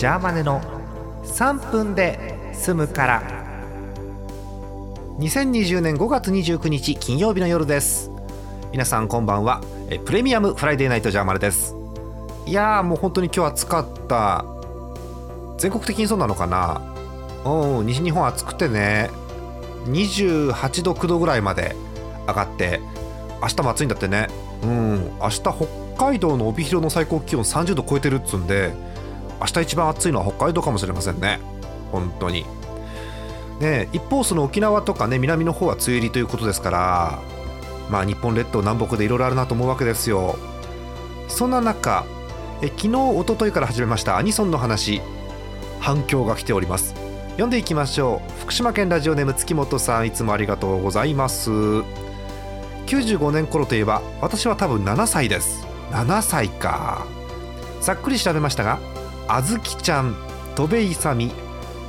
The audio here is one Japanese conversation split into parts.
ジャーマネの3分で済むから。2020年5月29日金曜日の夜です。皆さんこんばんは。プレミアムフライデーナイトジャーマネです。いやーもう本当に今日暑かった。全国的にそうなのかな？うん西日本暑くてね。28度9度ぐらいまで上がって明日も暑いんだってね。うん明日北海道の帯広の最高気温30度超えてるっつうんで明日一番暑いのは北海道かもしれませんね。本当に。ね一方その沖縄とかね南の方は梅雨入りということですからまあ日本列島南北でいろいろあるなと思うわけですよ。そんな中え昨日一昨日から始めましたアニソンの話反響が来ております。読んでいきましょう。福島県ラジオネーム月本さんいつもありがとうございます。95年頃といえば私は多分7歳です。7歳か。ざっくり調べましたがあずきちゃん戸部勇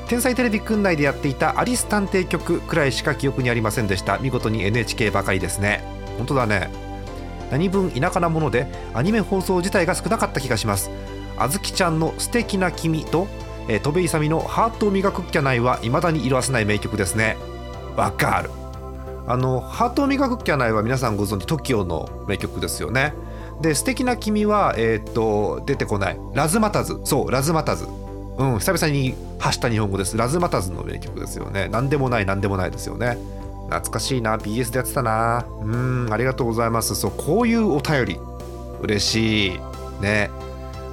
天才テレビくん内でやっていたアリス探偵局くらいしか記憶にありませんでした。見事に NHK ばかりですね。本当だね。何分田舎なものでアニメ放送自体が少なかった気がします。あずきちゃんの素敵な君とえ戸部勇のハートを磨くっきゃないは未だに色あせない名曲ですね。わかる。あのハートを磨くっきゃないは皆さんご存知 TOKIO の名曲ですよね。で素敵な君はえー、っと出てこない。ラズマタズ。そうラズマタズ。うん久々に発した日本語です。ラズマタズの名曲ですよね。何でもない何でもないですよね。懐かしいな。BS でやってたな。うんありがとうございます。そうこういうお便り。嬉しい。ね。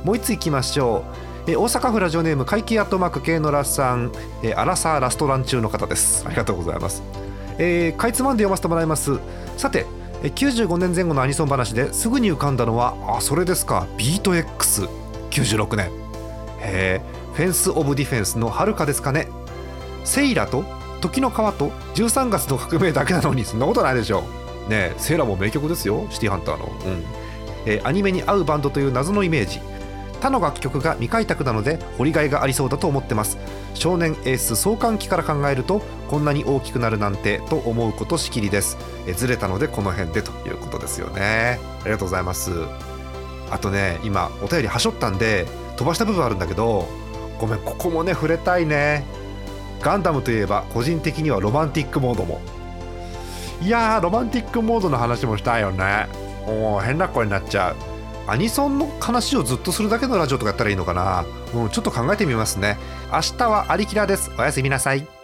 もう一ついきましょう。え大阪府ラジオネーム会計アットマーク系のラさん。えアラサーラストラン中の方です。ありがとうございます。えー、かいつまんで読ませてもらいます。さて95年前後のアニソン話ですぐに浮かんだのはあそれですかビート X96 年。へえフェンス・オブ・ディフェンスのはるかですかね。セイラと時の川と13月の革命だけなのにそんなことないでしょう。ねセイラも名曲ですよシティハンターの、うん。えー、アニメに合うバンドという謎のイメージ。他の楽曲が未開拓なので掘りがいがありそうだと思ってます。少年エース創刊期から考えるとこんなに大きくなるなんてと思うことしきりです。えずれたのでこの辺でということですよね。ありがとうございます。あとね今お便りはしょったんで飛ばした部分あるんだけどごめんここもね触れたいね。ガンダムといえば個人的にはロマンティックモードも。いやーロマンティックモードの話もしたいよね。お変な声になっちゃう。アニソンの話をずっとするだけのラジオとかやったらいいのかな、うん、ちょっと考えてみますね。明日はありきらです。おやすみなさい。